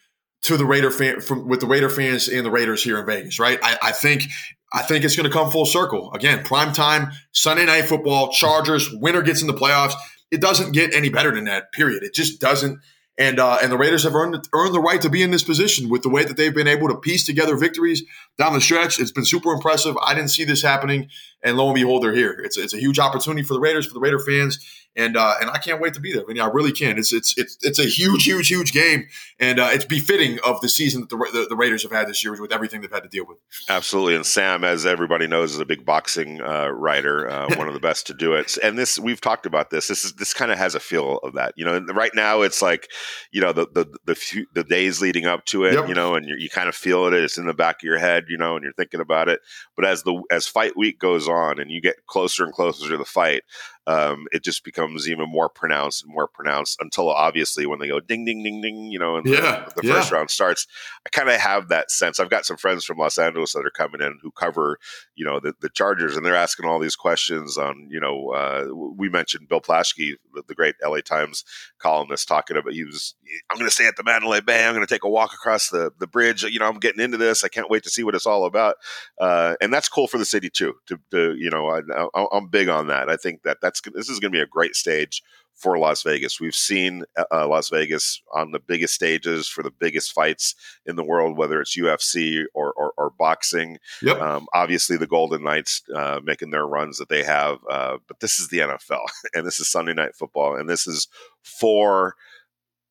E: to the Raider fan from with the Raider fans and the Raiders here in Vegas. Right. I, I think I think it's going to come full circle again. Prime time Sunday night football. Chargers winner gets in the playoffs. It doesn't get any better than that. Period. It just doesn't. And uh, and the Raiders have earned earned the right to be in this position with the way that they've been able to piece together victories down the stretch. It's been super impressive. I didn't see this happening, and lo and behold, they're here. It's it's a huge opportunity for the Raiders, for the Raider fans, and uh, and I can't wait to be there. I mean, I really can. It's it's it's it's a huge, huge, huge game, and uh, it's befitting of the season that the, the, the, Raiders have had this year with everything they've had to deal with.
D: Absolutely, and Sam, as everybody knows, is a big boxing uh, writer, uh, one of the best to do it. And this we've talked about this. This is this kind of has a feel of that. You know, right now it's like you know the the the, few, the days leading up to it. Yep. You know, and you kind of feel it. It's in the back of your head. You know, and you're thinking about it. But as the as fight week goes on, and you get closer and closer to the fight, um, it just becomes even more pronounced and more pronounced until obviously when they go ding ding ding ding, you know, and yeah, the, the yeah. first round starts. I kind of have that sense. I've got some friends from Los Angeles that are coming in who cover, you know, the, the Chargers, and they're asking all these questions on, you know, uh, we mentioned Bill Plaschke, the, the, great LA Times columnist, talking about he was, I'm going to stay at the Mandalay Bay. I'm going to take a walk across the the bridge. You know, I'm getting into this. I can't wait to see what it's all about. Uh, and that's cool for the city too. To, to you know, I, I'm big on that. I think that that's this is going to be a great stage for Las Vegas. We've seen uh, uh, Las Vegas on the biggest stages for the biggest fights in the world, whether it's UFC or, or, or boxing. Yep. Um, obviously, the Golden Knights uh, making their runs that they have, uh, but this is the NFL, and this is Sunday Night Football, and this is for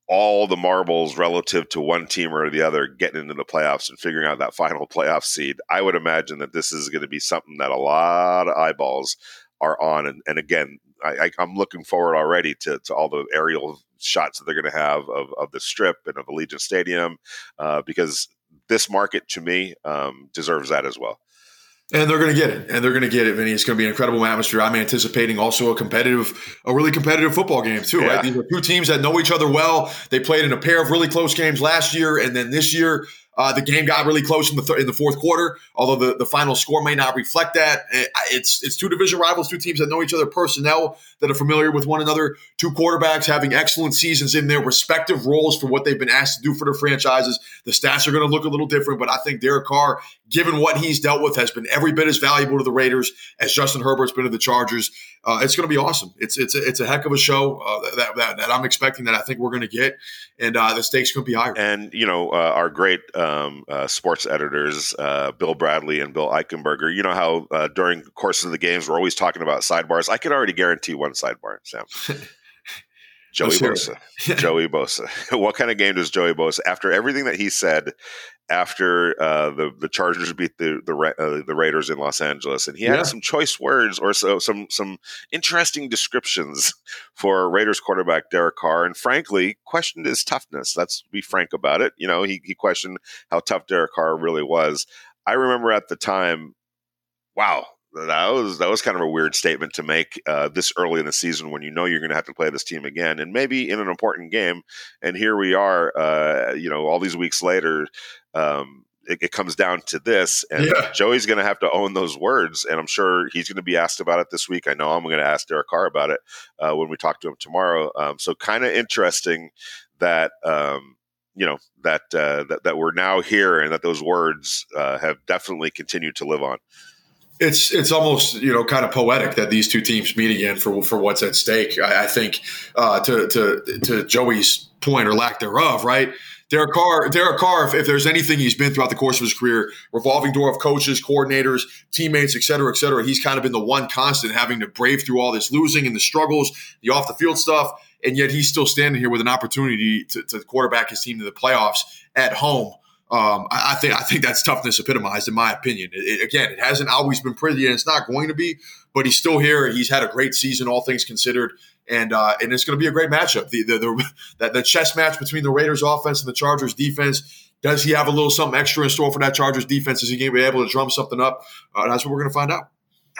D: all the marbles relative to one team or the other getting into the playoffs and figuring out that final playoff seed. I would imagine that this is going to be something that a lot of eyeballs are on. And, and again, I, am looking forward already to, to all the aerial shots that they're going to have of, of the strip and of Allegiant Stadium uh, because this market to me um, deserves that as well.
E: And they're going to get it. And they're going to get it, Vinny. It's going to be an incredible atmosphere. I'm anticipating also a competitive, a really competitive football game, too, yeah. right? These are two teams that know each other well. They played in a pair of really close games last year. And then this year, uh, the game got really close in the th- in the fourth quarter, although the, the final score may not reflect that. Eh, it's it's two division rivals, two teams that know each other, personnel that are familiar with one another, two quarterbacks having excellent seasons in their respective roles for what they've been asked to do for their franchises. The stats are going to look a little different, but I think Derek Carr, given what he's dealt with, has been every bit as valuable to the Raiders as Justin Herbert's been to the Chargers. Uh, it's going to be awesome. It's it's a, it's a heck of a show uh, that, that, that I'm expecting that I think we're going to get, and uh, the stakes going to be higher.
D: And you know, uh, our great um, uh, sports editors, uh, Bill Bradley and Bill Eichenberger. You know how uh, during the course of the games we're always talking about sidebars. I can already guarantee one sidebar, Sam. Joey Bosa. Joey Bosa. what kind of game does Joey Bosa? After everything that he said after uh, the the Chargers beat the the, uh, the Raiders in Los Angeles, and he had some choice words or so, some some interesting descriptions for Raiders quarterback Derek Carr, and frankly questioned his toughness. Let's be frank about it. You know, he he questioned how tough Derek Carr really was. I remember at the time, wow, that was that was kind of a weird statement to make uh, this early in the season when you know you're going to have to play this team again and maybe in an important game. And here we are, uh, you know, all these weeks later. Um, it, it, comes down to this, and yeah. Joey's going to have to own those words, and I'm sure he's going to be asked about it this week. I know I'm going to ask Derek Carr about it uh, when we talk to him tomorrow. Um, so, kind of interesting that um, you know that, uh, that that we're now here, and that those words uh, have definitely continued to live on
E: it's it's almost you know kind of poetic that these two teams meet again for for what's at stake. I, I think uh, to to to Joey's point or lack thereof, right? Derek Carr, Derek Carr, if, if, there's anything he's been throughout the course of his career, revolving door of coaches, coordinators, teammates, et cetera, et cetera, he's kind of been the one constant having to brave through all this losing and the struggles, the off the field stuff, and yet he's still standing here with an opportunity to, to quarterback his team to the playoffs at home. Um, I, I, think I think that's toughness epitomized, in my opinion. It, it, again, it hasn't always been pretty, and it's not going to be. But he's still here. He's had a great season, all things considered, and uh, and it's going to be a great matchup. The the, the, the chess match between the Raiders offense and the Chargers defense Does he have a little something extra in store for that Chargers defense? Is he going to be able to drum something up? Uh, that's what we're going to find out.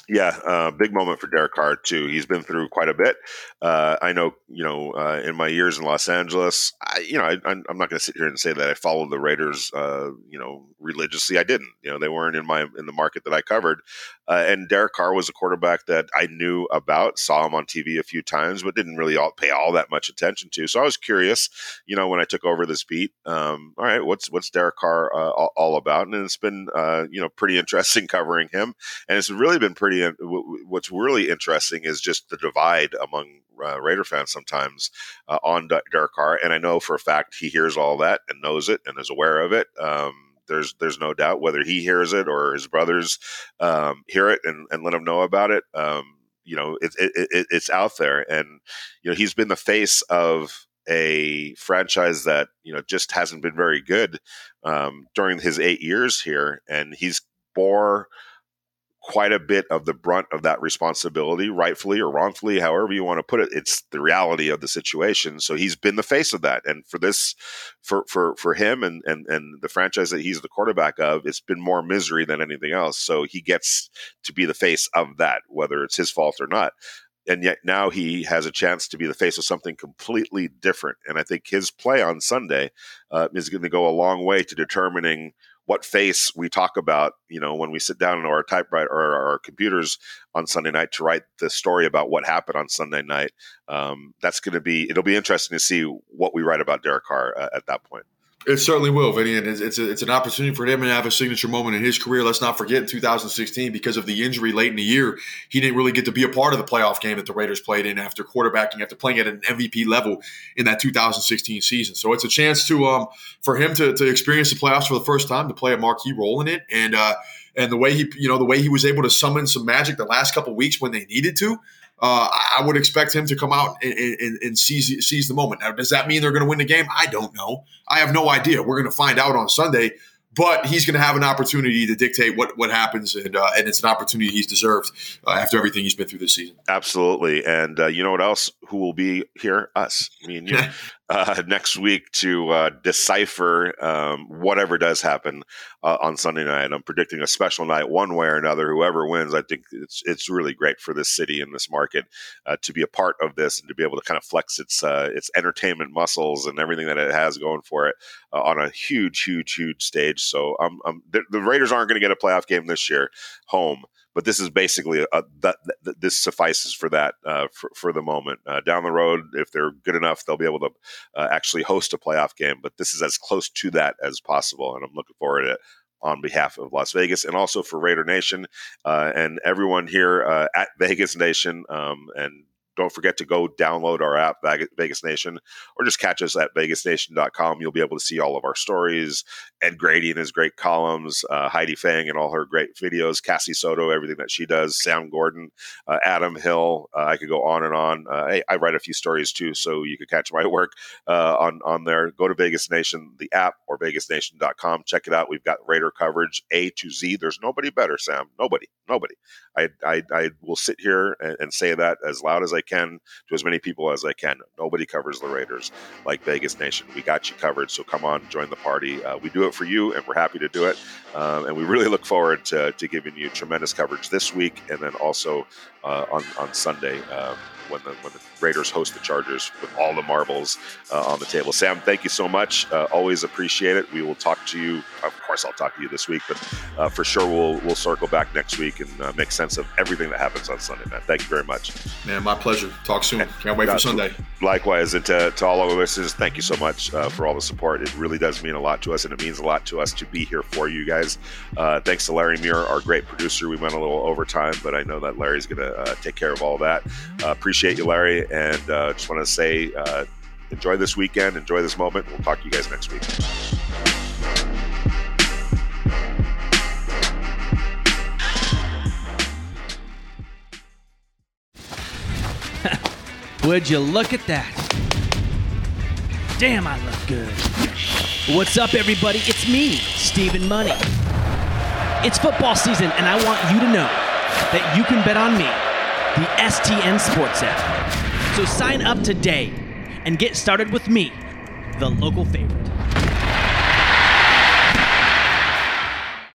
D: Yeah, uh, big moment for Derek Carr too. He's been through quite a bit. Uh, I know, you know, uh, in my years in Los Angeles, I, you know, I, am not going to sit here and say that I followed the Raiders, uh, you know, religiously. I didn't. You know, they weren't in my in the market that I covered. Uh, and Derek Carr was a quarterback that I knew about, saw him on TV a few times, but didn't really all, pay all that much attention to. So I was curious, you know, when I took over this beat. Um, all right, what's what's Derek Carr uh, all, about? And it's been, you know, pretty interesting covering him, and it's really been pretty pretty. What's really interesting is just the divide among uh, Raider fans sometimes uh, on Derek Carr, and I know for a fact he hears all that and knows it and is aware of it. Um, there's there's no doubt whether he hears it or his brothers um, hear it and, and let him know about it. Um, you know, it, it, it, it's out there, and you know he's been the face of a franchise that you know just hasn't been very good um, during his eight years here, and he's bore quite a bit of the brunt of that responsibility, rightfully or wrongfully, however you want to put it. It's the reality of the situation. So he's been the face of that. And for this, for for for him and and and the franchise that he's the quarterback of, it's been more misery than anything else. So he gets to be the face of that, whether it's his fault or not. And yet now he has a chance to be the face of something completely different. And I think his play on Sunday uh, is going to go a long way to determining what face we talk about, you know, when we sit down in our typewriter or our computers on Sunday night to write the story about what happened on Sunday night. Um, that's going to be, it'll be interesting to see what we write about Derek Carr uh, at that point.
E: It certainly will, Vinny, and it's, it's, a, it's, an opportunity for him to have a signature moment in his career. Let's not forget, in 2016, because of the injury late in the year, he didn't really get to be a part of the playoff game that the Raiders played in after quarterbacking, after playing at an MVP level in that 2016 season. So it's a chance to um, for him to, to experience the playoffs for the first time, to play a marquee role in it, and uh, and the way he, you know, the way he was able to summon some magic the last couple weeks when they needed to uh, I would expect him to come out and, and, and, seize, seize the moment. Now, does that mean they're going to win the game? I don't know. I have no idea. We're going to find out on Sunday but he's going to have an opportunity to dictate what what happens, and uh, and it's an opportunity he's deserved uh, after everything he's been through this season.
D: Absolutely, and uh, you know what else? Who will be here? Us, me and you, uh, next week to uh, decipher um, whatever does happen uh, on Sunday night. I'm predicting a special night, one way or another. Whoever wins, I think it's it's really great for this city and this market to be a part of this and to be able to kind of flex its its entertainment muscles and everything that it has going for it on a huge, huge, huge stage so um, um, the, the, Raiders aren't going to get a playoff game this year home, but this is basically a, that, this suffices for that uh, for, for, the moment. Uh, down the road, if they're good enough, they'll be able to uh, actually host a playoff game. But this is as close to that as possible, and I'm looking forward to it on behalf of Las Vegas and also for Raider Nation uh, and everyone here uh, at Vegas Nation um, and don't forget to go download our app, Vegas Nation, or just catch us at vegasnation.com. You'll be able to see all of our stories, Ed Graney and his great columns, uh, Heidi Fang and all her great videos, Cassie Soto, everything that she does, Sam Gordon, uh, Adam Hill. Uh, I could go on and on. Uh, I, I, write a few stories too, so you could catch my work uh, on, on there. Go to Vegas Nation, the app, or vegasnation.com. Check it out. We've got Raider coverage A to Z. There's nobody better, Sam. Nobody. Nobody. I, I, I will sit here and, and say that as loud as I can to as many people as I can. Nobody covers the Raiders like Vegas Nation. We got you covered, so come on, join the party. Uh, we do it for you, and we're happy to do it. Um, and we really look forward to, to, giving you tremendous coverage this week, and then also uh, on on Sunday. Um, when the when the Raiders host the Chargers with all the marbles uh, on the table. Sam, thank you so much. Uh, always appreciate it. We will talk to you. Of course, I'll talk to you this week, but uh, for sure we'll we'll circle back next week and uh, make sense of everything that happens on Sunday. Man, thank you very much.
E: Man, my pleasure. Talk soon. Can't wait for Sunday.
D: Likewise, and to, to all of our listeners, thank you so much uh, for all the support. It really does mean a lot to us, and it means a lot to us to be here for you guys. Uh, thanks to Larry Muir, our great producer. We went a little overtime, but I know that Larry's going to take care of all that. appreciate you, Larry and uh, just want to say uh, enjoy this weekend, enjoy this moment. We'll talk to you guys next week.
A: Would you look at that? Damn, I look good. What's up, everybody? It's me, Stephen Money. It's football season, and I want you to know that you can bet on me, the STN Sports app. So sign up today and get started with me, the local favorite.